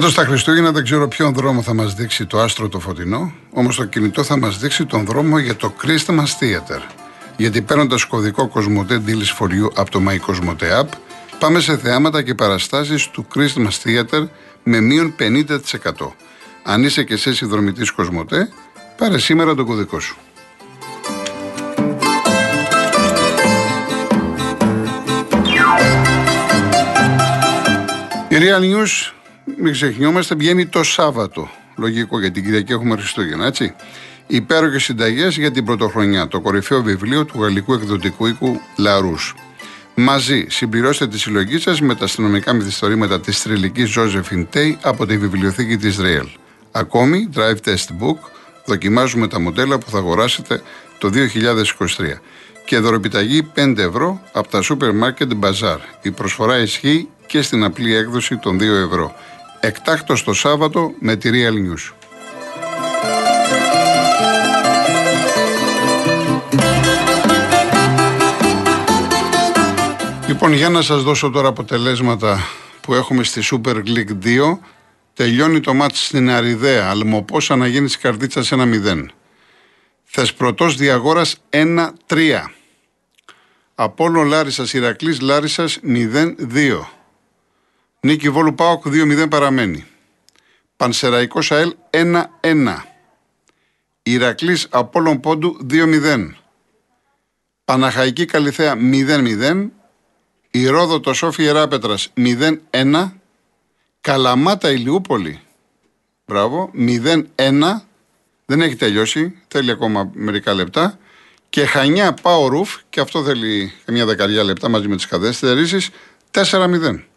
Φέτος τα Χριστούγεννα δεν ξέρω ποιον δρόμο θα μας δείξει το άστρο το φωτεινό, όμως το κινητό θα μας δείξει τον δρόμο για το Christmas Theater. Γιατί παίρνοντας κωδικό Κοσμοτέ Deals for You από το My Cosmote App, πάμε σε θεάματα και παραστάσεις του Christmas Theater με μείον 50%. Αν είσαι και εσύ συνδρομητής Κοσμοτέ, πάρε σήμερα τον κωδικό σου. Η Real News μην ξεχνιόμαστε, βγαίνει το Σάββατο. Λογικό, γιατί την Κυριακή έχουμε Χριστούγεννα, έτσι. Υπέροχες συνταγές για την πρωτοχρονιά. Το κορυφαίο βιβλίο του γαλλικού εκδοτικού οίκου Λαρούς. Μαζί συμπληρώστε τη συλλογή σας με τα αστυνομικά μυθιστορήματα της τριλική Ζώζεφιν Τέι από τη βιβλιοθήκη της Ρέελ. Ακόμη, Drive Test Book, δοκιμάζουμε τα μοντέλα που θα αγοράσετε το 2023. Και δωροπιταγή 5 ευρώ από τα Supermarket Bazaar. Η προσφορά ισχύει και στην απλή έκδοση των 2 ευρώ. Εκτάκτος το Σάββατο με τη Real News. Λοιπόν, για να σας δώσω τώρα αποτελέσματα που έχουμε στη Super League 2. Τελειώνει το μάτς στην Αριδαία. Αλμοπός αναγέννηση καρδίτσας 1-0. Θεσπρωτός Διαγόρας 1-3. Απόλλων Λάρισας Ηρακλής Λάρισας 0-2. Νίκη Βόλου Πάοκ 2-0 παραμένει. Πανσεραϊκός ΑΕΛ 1-1. Ηρακλής Απόλλων Πόντου 2-0. Παναχαϊκή Καλυθέα 0-0. Ηρόδοτο Σόφι Εράπετρας 0-1. Καλαμάτα Ηλιούπολη. Μπράβο. 0-1. Δεν έχει τελειώσει. Θέλει ακόμα μερικά λεπτά. Και Χανιά Πάο Ρουφ. Και αυτό θέλει μια δεκαριά λεπτά μαζί με τις καδέστερήσεις. 4-0.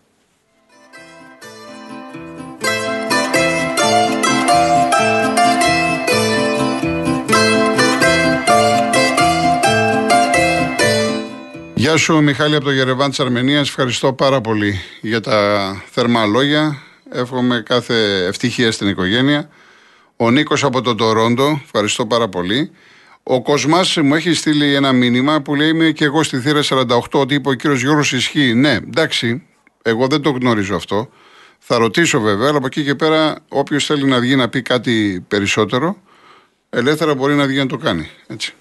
Γεια σου Μιχάλη από το Γερεβάν της Αρμενίας. Ευχαριστώ πάρα πολύ για τα θερμά λόγια. Εύχομαι κάθε ευτυχία στην οικογένεια. Ο Νίκος από το Τορόντο, ευχαριστώ πάρα πολύ. Ο Κοσμάς μου έχει στείλει ένα μήνυμα που λέει είμαι και εγώ στη θύρα 48 ότι είπε ο κύριος Γιώργος ισχύει. Ναι, εντάξει, εγώ δεν το γνωρίζω αυτό. Θα ρωτήσω βέβαια, αλλά από εκεί και πέρα όποιος θέλει να βγει να πει κάτι περισσότερο, ελεύθερα μπορεί να βγει να το κάνει. Έτσι.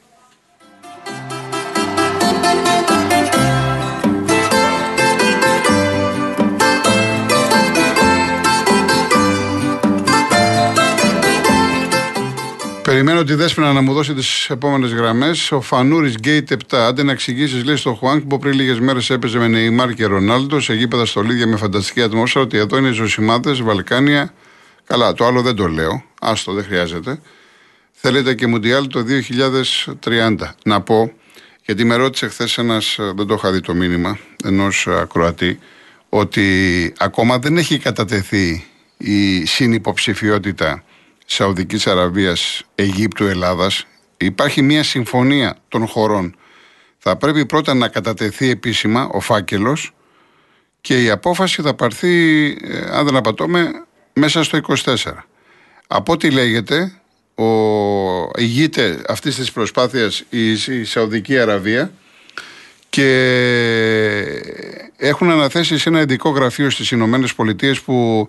Περιμένω τη δέσπινα να μου δώσει τις επόμενες γραμμές. Ο Φανούρης Γκέιτ 7. Άντε να εξηγήσεις, λέει στο Χουάνκ που πριν λίγες μέρες έπαιζε με Νεϊμάρ και Ρονάλντο σε γήπεδα στολίδια με φανταστική ατμόσφαιρα ότι εδώ είναι ζωσιμάδε, Βαλκάνια. Καλά, το άλλο δεν το λέω. Άστο, δεν χρειάζεται. Θέλετε και Μουντιάλ το 2030. Να πω, γιατί με ρώτησε χθες ένας, δεν το είχα δει το μήνυμα, ενός ακροατή, ότι ακόμα δεν έχει κατατεθεί η συνυποψηφιότητα Σαουδικής Αραβίας, Αιγύπτου, Ελλάδας υπάρχει μια συμφωνία των χωρών. Θα πρέπει πρώτα να κατατεθεί επίσημα ο φάκελος και η απόφαση θα πάρθει, ε, αν δεν απατώμε, μέσα στο 24. Από ό,τι λέγεται, ο, ηγείται αυτής της προσπάθειας η, η Σαουδική Αραβία και έχουν αναθέσει σε ένα ειδικό γραφείο στις Ηνωμένες Πολιτείες που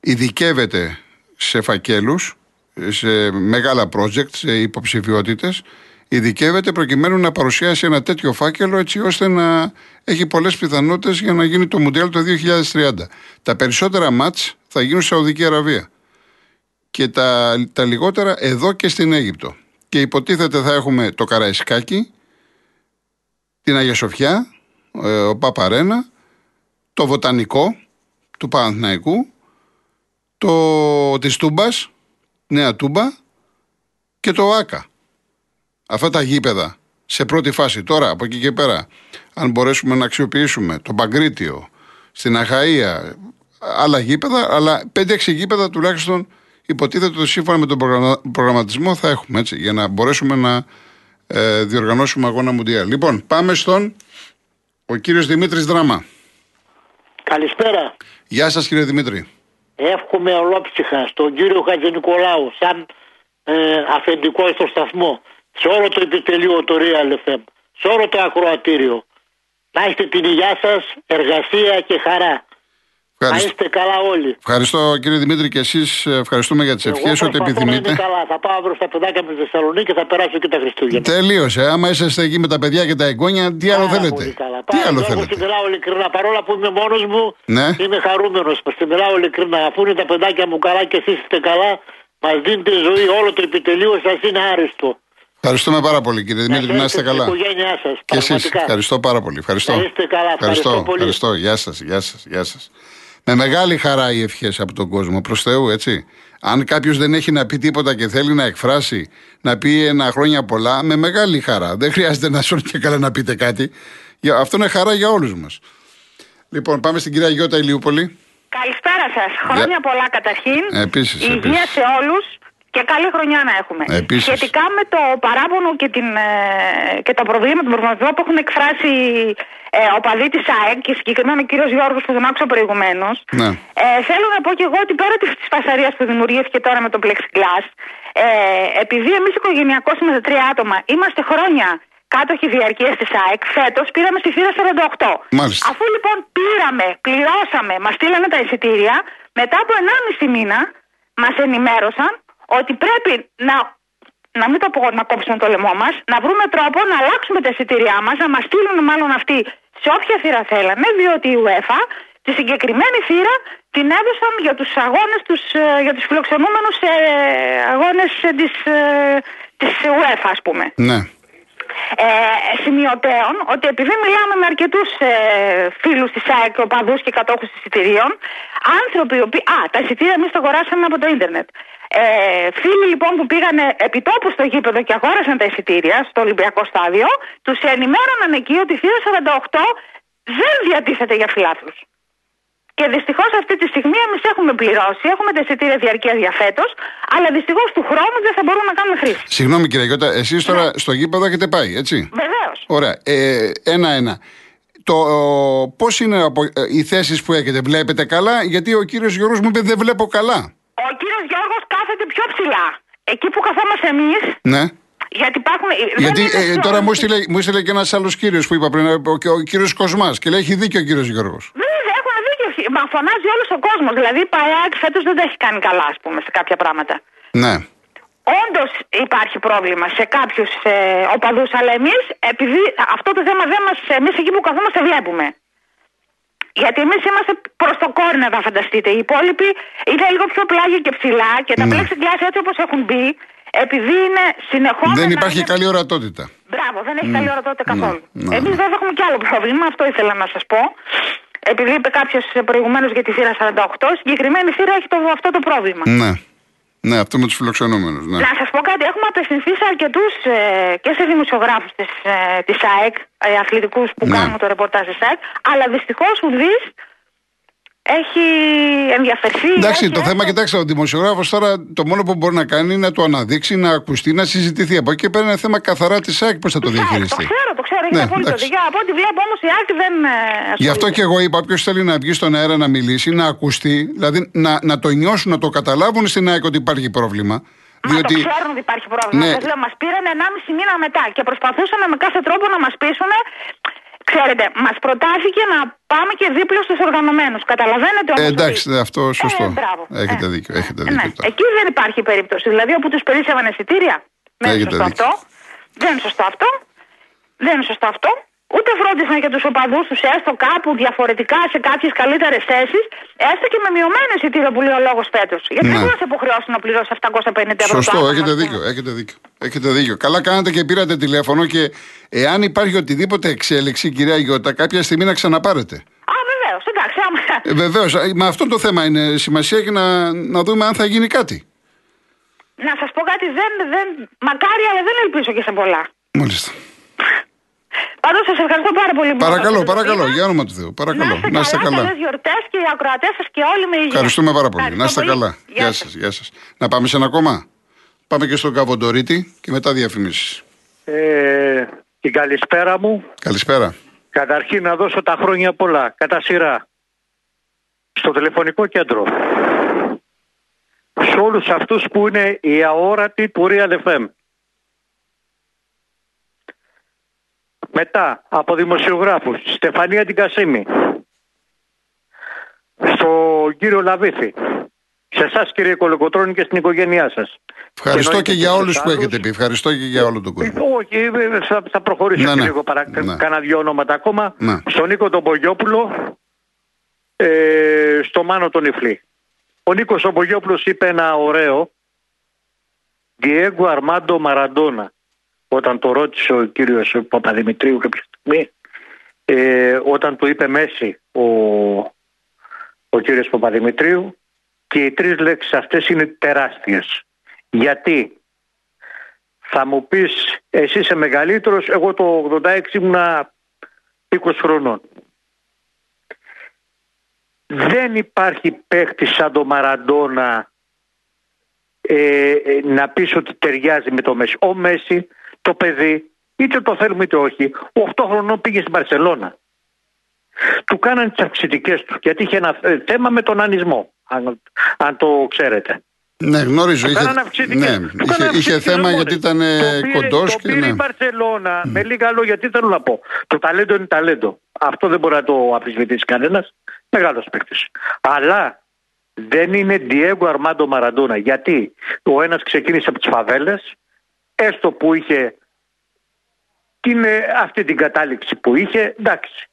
ειδικεύεται σε φακέλους, σε μεγάλα project, σε υποψηφιότητες, ειδικεύεται προκειμένου να παρουσιάσει ένα τέτοιο φάκελο έτσι ώστε να έχει πολλές πιθανότητες για να γίνει το Μουντιάλ το 2030. Τα περισσότερα μάτς θα γίνουν στη Σαουδική Αραβία και τα, τα λιγότερα εδώ και στην Αίγυπτο. Και υποτίθεται θα έχουμε το Καραϊσκάκι, την Αγία Σοφιά, ε, ο Παπαρένα, το Βοτανικό του Παναθηναϊκού το της Τούμπας, Νέα Τούμπα και το ΆΚΑ. Αυτά τα γήπεδα σε πρώτη φάση. Τώρα από εκεί και πέρα, αν μπορέσουμε να αξιοποιήσουμε το Παγκρίτιο, στην Αχαΐα, άλλα γήπεδα, αλλά 5-6 γήπεδα τουλάχιστον υποτίθεται ότι σύμφωνα με τον προγραμματισμό θα έχουμε έτσι, για να μπορέσουμε να ε, διοργανώσουμε αγώνα Μουντιάλ. Λοιπόν, πάμε στον ο κύριος Δημήτρης Δράμα. Καλησπέρα. Γεια σας κύριε Δημήτρη. Εύχομαι ολόψυχα στον κύριο Χατζηνικολάου σαν ε, αφεντικό στο σταθμό σε όλο το επιτελείο του Real FM σε όλο το ακροατήριο. Να έχετε την υγειά σας, εργασία και χαρά Να είστε καλά όλοι. Ευχαριστώ κύριε Δημήτρη και εσείς ευχαριστούμε για τις ευχές. Ό,τι επιθυμείτε. Να καλά. Θα πάω προ τα παιδάκια μου στη Θεσσαλονίκη και θα περάσω και τα Χριστούγεννα. Τελείωσε. Άμα είσαστε εκεί με τα παιδιά και τα εγγόνια, τι άλλο θέλετε; Τι άλλο θέλετε; Εγώ μιλάω ειλικρινά. Παρόλα που είμαι μόνος μου, ναι. είμαι χαρούμενος. Στη μιλάω ειλικρινά. Αφού είναι τα παιδάκια μου καλά και εσείς είστε καλά, μας δίνετε ζωή. Όλο το επιτελείο σας είναι άριστο. Ευχαριστούμε πάρα πολύ κύριε Δημήτρη, να είστε καλά. Και εσείς. Ευχαριστώ πάρα πολύ. Ευχαριστώ. Να είστε καλά. Ευχαριστώ, ευχαριστώ, πολύ. ευχαριστώ. Γεια σας, γεια σας, γεια σας. Με μεγάλη χαρά οι ευχές από τον κόσμο. Προς Θεού, έτσι. Αν κάποιος δεν έχει να πει τίποτα και θέλει να εκφράσει, να πει ένα χρόνια πολλά, με μεγάλη χαρά. Δεν χρειάζεται να σώνει και καλά να πείτε κάτι. Αυτό είναι χαρά για όλους μας. Λοιπόν, πάμε στην κυρία Γιώτα Ηλιούπολη. Καλησπέρα σας. Χρόνια πολλά καταρχήν. Επίσης. Υγεία σε όλους και καλή χρονιά να έχουμε. Επίσης. Σχετικά με το παράπονο και, την, ε, και τα προβλήματα του προβληματισμό που έχουν εκφράσει ε, ο παδί της ΑΕΚ και συγκεκριμένα ο κύριος Γιώργος που τον άκουσα προηγουμένως, ναι. ε, θέλω να πω και εγώ ότι πέρα της φασαρίας που δημιουργήθηκε τώρα με το plexiglass, ε, επειδή εμείς οικογενειακώς είμαστε τρία άτομα, είμαστε χρόνια κάτοχοι διαρκείας της ΑΕΚ, φέτος πήραμε στη θύρα 48. Μάλιστα. Αφού λοιπόν πήραμε, πληρώσαμε, μας στείλανε τα εισιτήρια, μετά από 1,5 μήνα μας ενημέρωσαν ότι πρέπει να, να μην το πω να κόψουμε το λαιμό μας, να βρούμε τρόπο να αλλάξουμε τα εισιτήριά μας, να μας στείλουν μάλλον αυτοί σε όποια θύρα θέλανε, διότι η UEFA τη συγκεκριμένη θύρα την έδωσαν για τους αγώνες, τους, ε, για τους φιλοξενούμενους σε αγώνες της, ε, της UEFA ας πούμε. Ναι. Ε, σημειωτέων ότι επειδή μιλάμε με αρκετούς ε, φίλους της ΑΕΚ, οπαδούς και κατόχους εισιτηρίων, άνθρωποι οι οποίοι. Α, τα εισιτήρια εμείς τα αγοράσαμε από το ίντερνετ. Ε, φίλοι λοιπόν που πήγανε επιτόπου στο γήπεδο και αγόρασαν τα εισιτήρια στο Ολυμπιακό στάδιο, τους ενημέρωναν εκεί ότι η θύρα 48 δεν διατίθεται για φιλάθλους. Και δυστυχώς αυτή τη στιγμή εμείς έχουμε πληρώσει, έχουμε τα εισιτήρια διαρκείας για φέτο, αλλά δυστυχώς του χρόνου δεν θα μπορούμε να κάνουμε χρήση. Συγγνώμη κύριε Γιώτα, εσείς τώρα ναι. στο γήπεδο έχετε πάει, έτσι; Βεβαίως. Ωραία. Ε, ένα-ένα. Το, πώς είναι ε, οι θέσεις που έχετε, βλέπετε καλά, γιατί ο κύριος Γιώργος μου είπε δεν βλέπω καλά. Ο κύριος Γιώργος κάθεται πιο ψηλά. Εκεί που καθόμαστε εμείς. Ναι. Γιατί υπάρχουν. Γιατί ε, τώρα μου έστειλε, μου και ένας άλλος κύριος που είπα πριν, ο, ο, ο κύριος Κοσμάς, και λέει: Έχει δίκιο ο κύριος Γιώργος. Βέβαια, έχουν δίκιο. Μα φωνάζει όλος ο κόσμος. Δηλαδή, η ΠΑΕΑΚ φέτος δεν τα έχει κάνει καλά, ας πούμε, σε κάποια πράγματα. Ναι. Όντως υπάρχει πρόβλημα σε κάποιους ε, οπαδούς, αλλά εμείς, επειδή αυτό το θέμα δεν μα. Εμείς εκεί που καθόμαστε βλέπουμε. Γιατί εμείς είμαστε προς το κόρνερ, να φανταστείτε. Οι υπόλοιποι είναι λίγο πιο πλάγια και ψηλά και τα ναι. plexiglass έτσι όπως έχουν μπει, επειδή είναι συνεχόμενα. Δεν υπάρχει καλή ορατότητα. Μπράβο, δεν έχει καλή ορατότητα ναι. καθόλου. Ναι. Εμείς βέβαια έχουμε και άλλο πρόβλημα, αυτό ήθελα να σας πω. Επειδή είπε κάποιος προηγουμένως για τη θύρα 48, συγκεκριμένη θύρα έχει το, αυτό το πρόβλημα. Ναι. Ναι, αυτό με τους φιλοξενούμενους. Ναι. Να σας πω κάτι, έχουμε απευθυνθεί σε αρκετούς ε, και σε δημοσιογράφους της ε, της ΑΕΚ, ε, αθλητικούς που ναι. κάνουν το ρεπορτάζ της ΑΕΚ, αλλά δυστυχώς ουδή έχει ενδιαφερθεί. Εντάξει, έχει το θέμα, κοιτάξτε, ο δημοσιογράφος τώρα το μόνο που μπορεί να κάνει είναι να το αναδείξει, να ακουστεί, να συζητηθεί. Από εκεί πέρα είναι θέμα καθαρά της ΑΕΚ πώς θα το διαχειριστεί. Το ξέρω, το ξέρω, έχει ναι, απόλυτο δίκιο. Από ό,τι βλέπω όμως η ΑΕΚ δεν. Ε, Γι' αυτό και εγώ είπα, όποιο θέλει να βγει στον αέρα να μιλήσει, να ακουστεί, δηλαδή να, να το νιώσουν, να το καταλάβουν στην ΑΕΚ ότι υπάρχει πρόβλημα. Μα διότι... το ξέρουν ότι υπάρχει πρόβλημα. Ναι. λέω, μας πήραν 1,5 μήνα μετά και προσπαθούσαν με κάθε τρόπο να μας πείσουν Ξέρετε, μας προτάθηκε να πάμε και δίπλα στους οργανωμένους. Καταλαβαίνετε όμως. Ε, εντάξει, ότι... αυτό σωστό. Ε, μπράβο. Έχετε ε. δίκιο. Έχετε ναι. δίκιο ναι. Εκεί δεν υπάρχει περίπτωση. Δηλαδή, όπου τους περίσσευαν εισιτήρια. Δεν είναι σωστό αυτό. Δεν είναι σωστό αυτό. Δεν είναι σωστό αυτό. Ούτε φρόντισαν για τους οπαδούς τους έστω κάπου διαφορετικά σε κάποιες καλύτερες θέσεις, έστω και με μειωμένες εισιτήρια που λέει ο λόγος Πέτρο. Γιατί δεν θα σε υποχρεώσουν να πληρώσεις 750 ευρώ. Σωστό, έχετε δίκιο, έχετε δίκιο. Έχετε δίκιο. Καλά κάνατε και πήρατε τηλέφωνο και εάν υπάρχει οτιδήποτε εξέλιξη, κυρία Γιώτα, κάποια στιγμή να ξαναπάρετε. Α, βεβαίως, εντάξει. Άμα... Ε, βεβαίως. Με αυτό το θέμα είναι σημασία και να, να δούμε αν θα γίνει κάτι. Να σας πω κάτι, δεν, δεν, μακάρι, αλλά δεν ελπίζω και σε πολλά. Μάλιστα. Πάντως σας ευχαριστώ πάρα πολύ. Παρακαλώ, παρακαλώ, για όνομα του Θεού. Παρακαλώ. Να είστε καλά. Καλές γιορτές και οι ακροατές σας και όλοι με υγεία. Ευχαριστούμε πάρα πολύ. Να είστε καλά. Γεια σας. Γεια σας. Να πάμε σε ένα ακόμα. Πάμε και στον Καβοντορίτη και μετά διαφημίσεις. Ε, την καλησπέρα μου. Καλησπέρα. Καταρχήν να δώσω τα χρόνια πολλά, κατά σειρά, στο τηλεφωνικό κέντρο. Σε όλους αυτούς που είναι οι αόρατοι του Real FM. Μετά από δημοσιογράφους, Στεφανία την Κασίμη, στο στον κύριο Λαβίθη. Σε εσάς κύριε Κολοκοτρώνη και στην οικογένειά σας. Ευχαριστώ Και και εννοείται για και όλους στους που άλλους. έχετε πει. Ευχαριστώ και για όλο τον κόσμο. Ε, Όχι, ε, θα, θα προχωρήσω Ναι, και ναι. λίγο παρά. Ναι. Κάνα δύο ονόματα ακόμα. Ναι. Στον Νίκο τον Πογιόπουλο, ε, στο Μάνο τον Ιφλή. Ο Νίκος ο Πογιόπουλος είπε ένα ωραίο Διέγκο Αρμάντο Μαραντόνα όταν το ρώτησε ο κύριος Παπαδημητρίου κάποια στιγμή ε, όταν του είπε Μέση ο, ο κύριος Παπαδημητρίου και οι τρεις λέξεις αυτές είναι τεράστιες. Γιατί; Θα μου πεις εσύ είσαι μεγαλύτερος, εγώ το 86 ήμουνα 20 χρονών. Δεν υπάρχει παίχτη σαν το Μαραντόνα ε, ε, να πεις ότι ταιριάζει με το Μέση. Ο Μέση, το παιδί, είτε το θέλουμε είτε όχι, 8 χρονών πήγε στην Παρσελώνα. Του κάνανε τις αυξητικές του, γιατί είχε ένα ε, θέμα με τον ανισμό, αν, αν το ξέρετε. Ναι, γνωρίζω. Του Είχε, κάνανε αυξητικές. ναι, Του είχε, κάνανε είχε αυξητικές θέμα ορμόνες. γιατί ήταν Το πήρε- κοντός Το και. πήρε Ναι. η Μπαρσελόνα. Με λίγα λόγια, τι θέλω να πω; Το ταλέντο είναι ταλέντο. Αυτό δεν μπορεί να το αμφισβητήσει κανένας. Μεγάλος παίκτης. Αλλά δεν είναι Διέγκο Αρμάντο Μαραντόνα. Γιατί ο ένας ξεκίνησε από τις φαβέλες, έστω που είχε την, ε, αυτή την κατάληξη που είχε, εντάξει.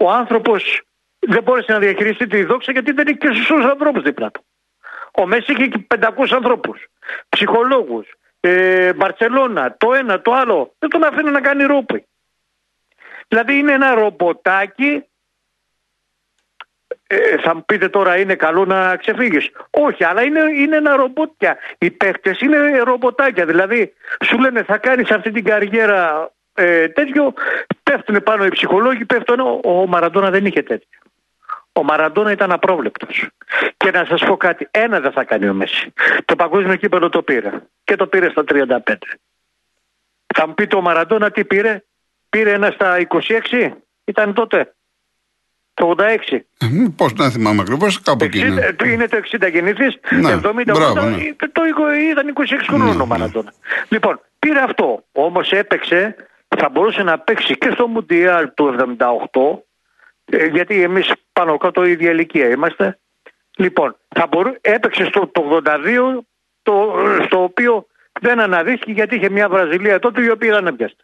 Ο άνθρωπος δεν μπόρεσε να διαχειριστεί τη δόξα γιατί δεν είχε και στου ανθρώπους δίπλα του. Ο Μέση είχε και 500 ανθρώπους, ψυχολόγους, ε, Μπαρσελόνα, το ένα, το άλλο. Δεν τον αφήνει να κάνει ρούπι. Δηλαδή είναι ένα ρομποτάκι. Ε, θα μου πείτε τώρα είναι καλό να ξεφύγεις. Όχι, αλλά είναι, είναι ένα ρομπότια. Οι παίχτες είναι ρομποτάκια. Δηλαδή σου λένε θα κάνεις αυτή την καριέρα ε, τέτοιο. Πέφτουν πάνω οι ψυχολόγοι, πέφτουν. Ο, ο Μαραντόνα δεν είχε τέτοιο. Ο Μαραντόνα ήταν απρόβλεπτος. Και να σας πω κάτι, ένα δεν θα κάνει ο Μέση. Το παγκόσμιο κύπελο το πήρε. Και το πήρε στα 35. Θα μου πείτε ο Μαραντόνα τι πήρε; Πήρε ένα στα 26. Ήταν τότε. Το 86. Πώς να θυμάμαι ακριβώς, κάπου εκεί. ναι. 60, είναι το 60 γεννηθής, Ναι, 70 μπράβο, 80, ναι. το, το ήταν 26 χρονών Ναι, ο Μαραντόνα. Λοιπόν, πήρε αυτό. Όμως έπαιξε, θα μπορούσε να παίξει και στο Μουντιάλ του 78, ε, γιατί εμείς πάνω κάτω η ίδια ηλικία είμαστε. Λοιπόν, θα μπορού, έπαιξε στο το 82, το, στο οποίο δεν αναδείχθηκε γιατί είχε μια Βραζιλία τότε η οποία δεν έπιαστε.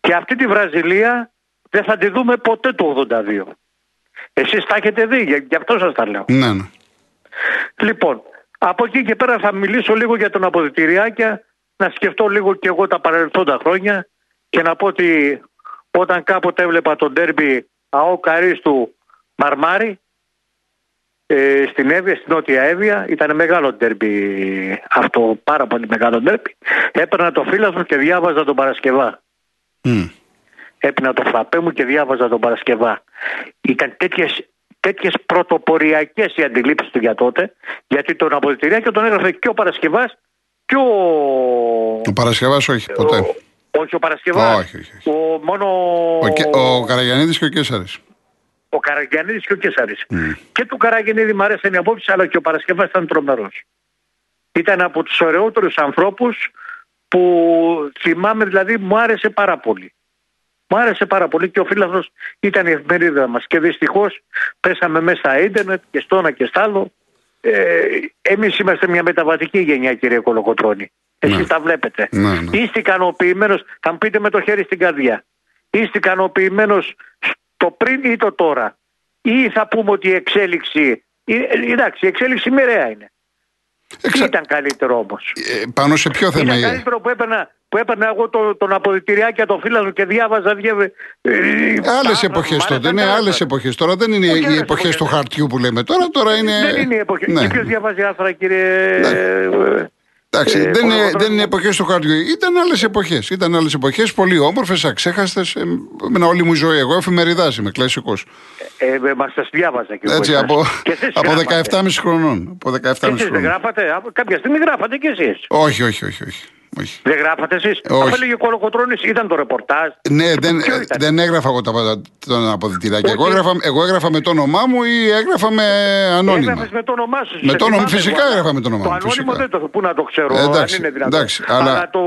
Και αυτή τη Βραζιλία δεν θα τη δούμε ποτέ το 82. Εσείς τα έχετε δει, γι' γι' αυτό σας τα λέω. Ναι, ναι. Λοιπόν, από εκεί και πέρα θα μιλήσω λίγο για τον αποδητηριάκια, να σκεφτώ λίγο και εγώ τα παρελθόντα χρόνια και να πω ότι όταν κάποτε έβλεπα τον τέρμπι ΑΟ Καρίστου Μαρμάρι ε, στην Εύβοια, στην Νότια Εύβοια, ήταν μεγάλο τέρμπι αυτό, πάρα πολύ μεγάλο τέρμπι. Έπαιρνα το φύλαθρο και διάβαζα τον Παρασκευά. Μμ. Έπινα το φραπέ μου και διάβαζα τον Παρασκευά. Ήταν τέτοιες, τέτοιες πρωτοποριακές οι αντιλήψεις του για τότε, γιατί τον αποδητηριάκιο τον έγραφε και ο Παρασκευάς και ο... Ο Παρασκευάς όχι, ποτέ. ο- όχι ο Παρασκευάς. Όχι, όχι, όχι. Ο, μόνο Ο, Κε- ο Καραγιανίδης και ο Κέσσαρης. ο Καραγιαννίδης και ο Κέσσαρης. Και του Καραγιαννίδη μου αρέσαν οι απόψεις, αλλά και ο Παρασκευάς ήταν τρομερός. Ήταν από τους ωραιότερους ανθρώπους που θυμάμαι, δηλαδή μου άρεσε πάρα πολύ. Μου άρεσε πάρα πολύ και ο φίλαθρος ήταν η εφημερίδα μας και δυστυχώς πέσαμε μέσα στα ίντερνετ και στο ένα και στο άλλο. Ε, εμείς είμαστε μια μεταβατική γενιά κύριε Κολοκοτρώνη. Εσείς Ναι. τα βλέπετε. Ναι, ναι. Είστε ικανοποιημένος, θα μου πείτε με το χέρι στην καρδιά. Είστε ικανοποιημένος το πριν ή το τώρα; Ή θα πούμε ότι η εξέλιξη, ε, εντάξει η εξέλιξη μοιραία είναι. Τι ήταν καλύτερο όμως. Ε, πάνω σε ποιο θέμα. Ήταν ε, καλύτερο που έπαιρνα, που έπαιρνα εγώ το, τον αποδητηριάκια των φίλων και διάβαζα. Διαβε... Άλλες εποχές τότε. Ναι, άλλες εποχές. Τώρα δεν είναι Όχι οι άλλες εποχές εποχές. του χαρτιού που λέμε τώρα. Τώρα είναι. Δεν είναι η εποχή. Ναι. Και ποιο διαβάζει άρθρα, κύριε. Ναι. ε, Εντάξει, Ε, δεν, είναι, Κολοκοτρώνη δεν είναι μου. εποχές του χαρτιού. Ήταν άλλες εποχές. Ήταν άλλες εποχές, πολύ όμορφες, αξέχαστες. Εμένα όλη μου η ζωή. Εγώ εφημεριδάς είμαι, κλασικός. Ε, ε, μα σας διάβαζα και εγώ. Έτσι, εσάς. από, Και εσείς από γράφατε. 17,5 χρονών. Από 17,5 Και εσείς δεν χρονών. γράφατε. Από- Κάποια στιγμή γράφατε κι εσείς. Όχι, όχι, όχι. όχι. Όχι. Δεν γράφατε εσείς. Όχι. Αυτό έλεγε Κολοκοτρόνη, ήταν το ρεπορτάζ. Ναι, δεν, Ποιο ήταν; δεν έγραφα εγώ τα, τον αποδητηράκι. Εγώ Όχι. έγραφα, εγώ έγραφα με το όνομά μου ή έγραφα με ανώνυμα; Έγραφες με το όνομά σου. Με Σε το όνομα- θυμάμαι φυσικά εγώ, έγραφα με το όνομά Το μου, ανώνυμο φυσικά. δεν το πού να το ξέρω, Ε, εντάξει, αν είναι δυνατόν. εντάξει, αλλά- το...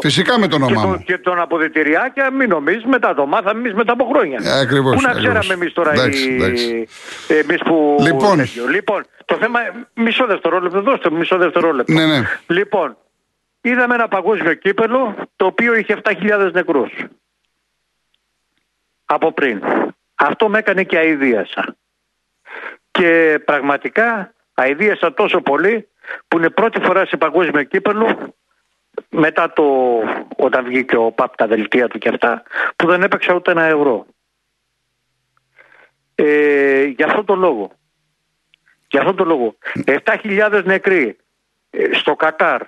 Φυσικά με το και, όνομά το, μου. και τον αποδητηριάκια, μην νομίζεις, μετά το μάθαμε εμείς μετά από χρόνια. Ε, ακριβώς, Πού να ακριβώς. ξέραμε εμείς τώρα Εντάξει, οι... εντάξει. εμείς που. Λοιπόν. τέτοιο. λοιπόν, το θέμα. Μισό δευτερόλεπτο, δώστε μου μισό δευτερόλεπτο. Ναι, ναι. Λοιπόν, είδαμε ένα παγκόσμιο κύπελο το οποίο είχε 7.000 νεκρούς. Από πριν. Αυτό με έκανε και αηδίασα. Και πραγματικά αηδίασα τόσο πολύ που είναι πρώτη φορά σε παγκόσμιο κύπελο μετά το όταν βγήκε ο ΠΑΠ τα δελτία του και αυτά που δεν έπαιξα ούτε ένα ευρώ. Ε, για αυτό το λόγο. Για αυτό το λόγο. 7.000 νεκροί ε, στο Κατάρ.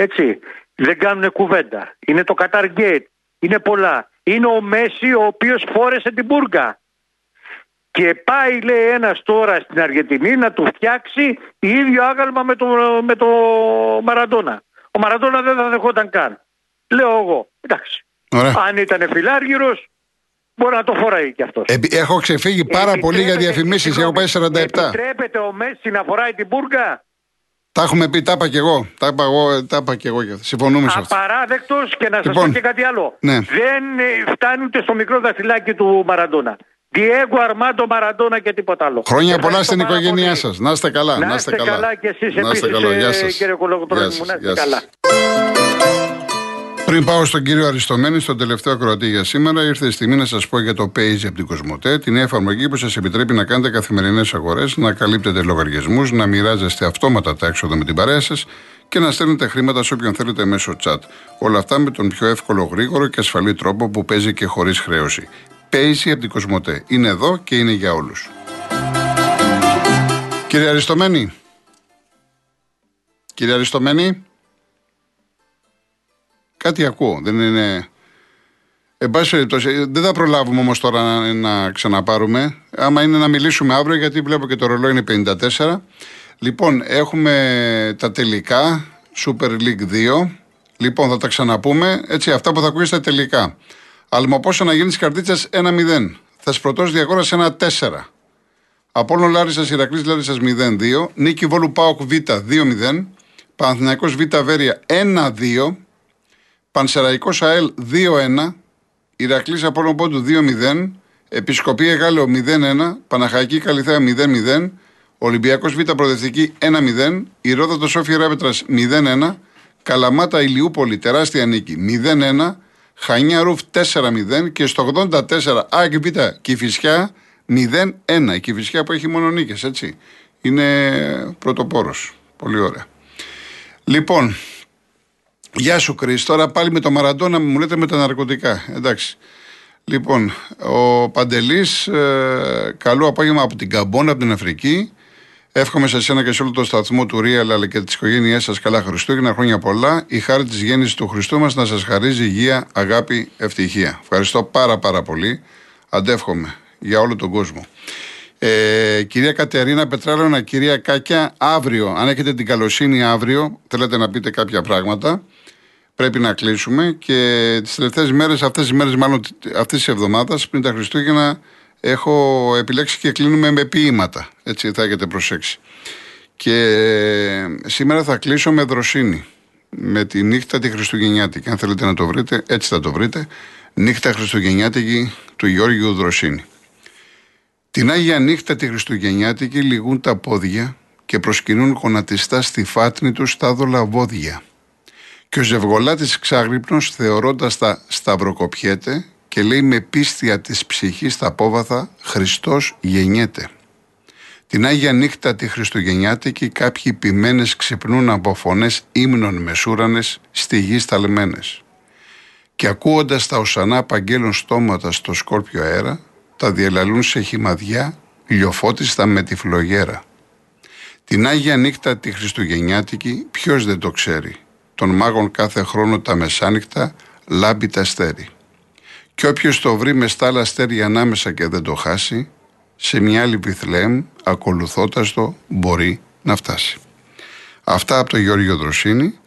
Έτσι. Δεν κάνουν κουβέντα. Είναι το Κατάρ Gate. Είναι πολλά. Είναι ο Μέση ο οποίος φόρεσε την μπουργκα. Και πάει λέει ένας τώρα στην Αργεντινή να του φτιάξει ίδιο άγαλμα με το, με το Μαραντόνα. Ο Μαραντόνα δεν θα δεχόταν καν. Λέω εγώ. Εντάξει. Ωραία. Αν ήταν φιλάργυρος μπορεί να το φοράει κι αυτός. Επι- έχω ξεφύγει πάρα πολύ για Επιτρέπεται- διαφημίσεις. Έχω πάει 47. Επιτρέπεται ο Μέση να φοράει την μπουργκα; Τα έχουμε πει, τα είπα και εγώ. Τα είπα, εγώ, τα είπα και εγώ. και- Συμφωνούμε σε αυτό. Απαράδεκτος και να σας Λοιπόν, πω και κάτι άλλο. ναι. Δεν ε, φτάνει ούτε στο μικρό δαχτυλάκι του Μαραντόνα. Διέγκο Αρμάντο Μαραντόνα και τίποτα άλλο. Χρόνια πολλά Ευχαριστώ στην πάρα οικογένειά πολύ. σας. Να είστε καλά. Να είστε καλά και εσείς Να είστε επίσης, καλά. Γεια ε, σας. κύριε Κολοκοτρώνη Γεια μου, να σας, είστε γεια καλά. Σας. Πριν πάω στον κύριο Αριστομένη, στον τελευταίο ακροατή για σήμερα, ήρθε η στιγμή να σας πω για το Page από την Κοσμοτέ, τη νέα εφαρμογή που σας επιτρέπει να κάνετε καθημερινές αγορές, να καλύπτετε λογαριασμούς, να μοιράζεστε αυτόματα τα έξοδα με την παρέα σας και να στέλνετε χρήματα σε όποιον θέλετε μέσω chat. Όλα αυτά με τον πιο εύκολο, γρήγορο και ασφαλή τρόπο που παίζει και χωρίς χρέωση. Page από την Κοσμοτέ. Είναι εδώ και είναι για όλους. Κύριε Αριστομένη. Κύριε Αριστομένη. Κάτι ακούω. Δεν είναι. Εν πάση περιπτώσει, δεν θα προλάβουμε όμως τώρα να, να ξαναπάρουμε. Άμα είναι να μιλήσουμε αύριο, γιατί βλέπω και το ρολόι είναι 54. Λοιπόν, έχουμε τα τελικά Super League 2. Λοιπόν, θα τα ξαναπούμε. Έτσι, αυτά που θα ακούγεις στα τελικά. Αλμοπόσο να γίνεις καρτίτσα 1-0. Θεσπρωτός Διακόρα 1-4. Απόλλων Λάρισας Ηρακλής Λάρισας 0-2. Νίκη Βόλου Πάοκ Β 2-0. Παναθηναϊκός Β Βέρεια 1-2. Πανσεραϊκός ΑΕΛ 2-1. Ηρακλής Απόλλων Πόντου 2-0. Επισκοπή Εγάλεο 0-1. Παναχαϊκή Καλυθέα 0-0. Ολυμπιακός Β Προοδευτική 1-0. Ηρόδοτο Σόφια Ράπετρας 0-1. Καλαμάτα Ηλιούπολη τεράστια νίκη 0-1. Χανιά Ρουφ 4-0 και στο 84 ΑΕΚ Β Κηφισιά 0-1. Η Κηφισιά που έχει μόνο νίκες, έτσι. Είναι πρωτοπόρος. Πολύ ωραία. Λοιπόν, γεια σου Κρίς. Τώρα πάλι με το Μαραντόνα μου λέτε με τα ναρκωτικά. Εντάξει. Λοιπόν, ο Παντελής, ε, καλό απόγευμα από την Καμπόνα, από την Αφρική. Εύχομαι σε εσένα και σε όλο το σταθμό του Ρίαλ αλλά και της οικογένειάς σας καλά Χριστούγεννα, χρόνια πολλά. Η χάρη της γέννησης του Χριστού μας να σας χαρίζει υγεία, αγάπη, ευτυχία. Ευχαριστώ πάρα πάρα πολύ. Αντεύχομαι για όλο τον κόσμο. Ε, κυρία Κατερίνα Πετράλωνα, κυρία Κάκια, αύριο, αν έχετε την καλοσύνη αύριο, θέλετε να πείτε κάποια πράγματα, πρέπει να κλείσουμε και τις τελευταίες μέρες, αυτές τις μέρες μάλλον αυτής της εβδομάδας, πριν τα Χριστούγεννα, έχω επιλέξει και κλείνουμε με ποίηματα, έτσι θα έχετε προσέξει. Και σήμερα θα κλείσω με δροσίνη, με τη νύχτα τη Χριστουγεννιάτικη. Αν θέλετε να το βρείτε, έτσι θα το βρείτε. Νύχτα Χριστουγεννιάτικη του Γιώργιου Δροσίνη. Την Άγια Νύχτα τη Χριστουγεννιάτικη λυγούν τα πόδια και προσκυνούν γονατιστά στη φάτνη τους στα δολαβόδια. Και ο ζευγολάτης ξάγρυπνος θεωρώντας τα σταυροκοπιέται και λέει με πίστια της ψυχής στα πόβαθα «Χριστός γεννιέται». Την Άγια Νύχτα τη Χριστουγεννιάτικη κάποιοι ποιμένες ξυπνούν από φωνές ύμνων μεσούρανες στη γη σταλμένες. Και ακούοντας τα οσανά παγγέλων στόματα στο σκόρπιο αέρα, τα διελαλούν σε χυμαδιά, λιοφώτιστα με τη φλογέρα. Την Άγια Νύχτα τη Χριστουγεννιάτικη ποιος δεν το ξέρει. Των μάγων κάθε χρόνο τα μεσάνυχτα λάμπει τα αστέρι. Κι όποιος το βρει μες στάλα αστέρι ανάμεσα και δεν το χάσει, σε μια άλλη Βιθλέμ, ακολουθώντας το, μπορεί να φτάσει. Αυτά από τον Γιώργο Δροσίνη.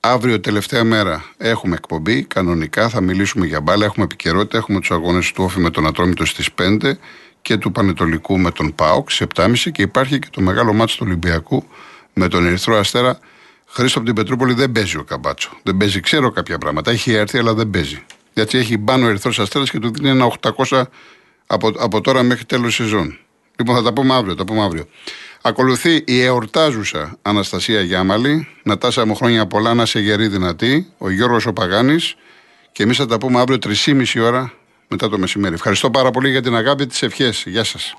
Αύριο, τελευταία μέρα, έχουμε εκπομπή. Κανονικά θα μιλήσουμε για μπάλα. Έχουμε επικαιρότητα. Έχουμε τους αγώνες του Όφη με τον Ατρόμητο στις 5 και του Πανετολικού με τον ΠΑΟΚ στις 7.30 και υπάρχει και το μεγάλο μάτσο του Ολυμπιακού με τον Ερυθρό Αστέρα. Χρήστο από την Πετρούπολη δεν παίζει ο Καμπάτσο. Δεν παίζει, ξέρω κάποια πράγματα. Έχει έρθει, αλλά δεν παίζει. Γιατί έχει μπάνο ο Ερυθρός Αστέρας και του δίνει ένα 800 από, από τώρα μέχρι τέλος σεζόν. Λοιπόν, θα τα πούμε αύριο. Τα πούμε αύριο. Ακολουθεί η εορτάζουσα Αναστασία Γιάμαλη. Νατάσα μου χρόνια πολλά, να σε γερή δυνατή. Ο Γιώργος ο Παγάνης. Και εμείς θα τα πούμε αύριο 3,5 ώρα μετά το μεσημέρι. Ευχαριστώ πάρα πολύ για την αγάπη τη ευχές. Γεια σας.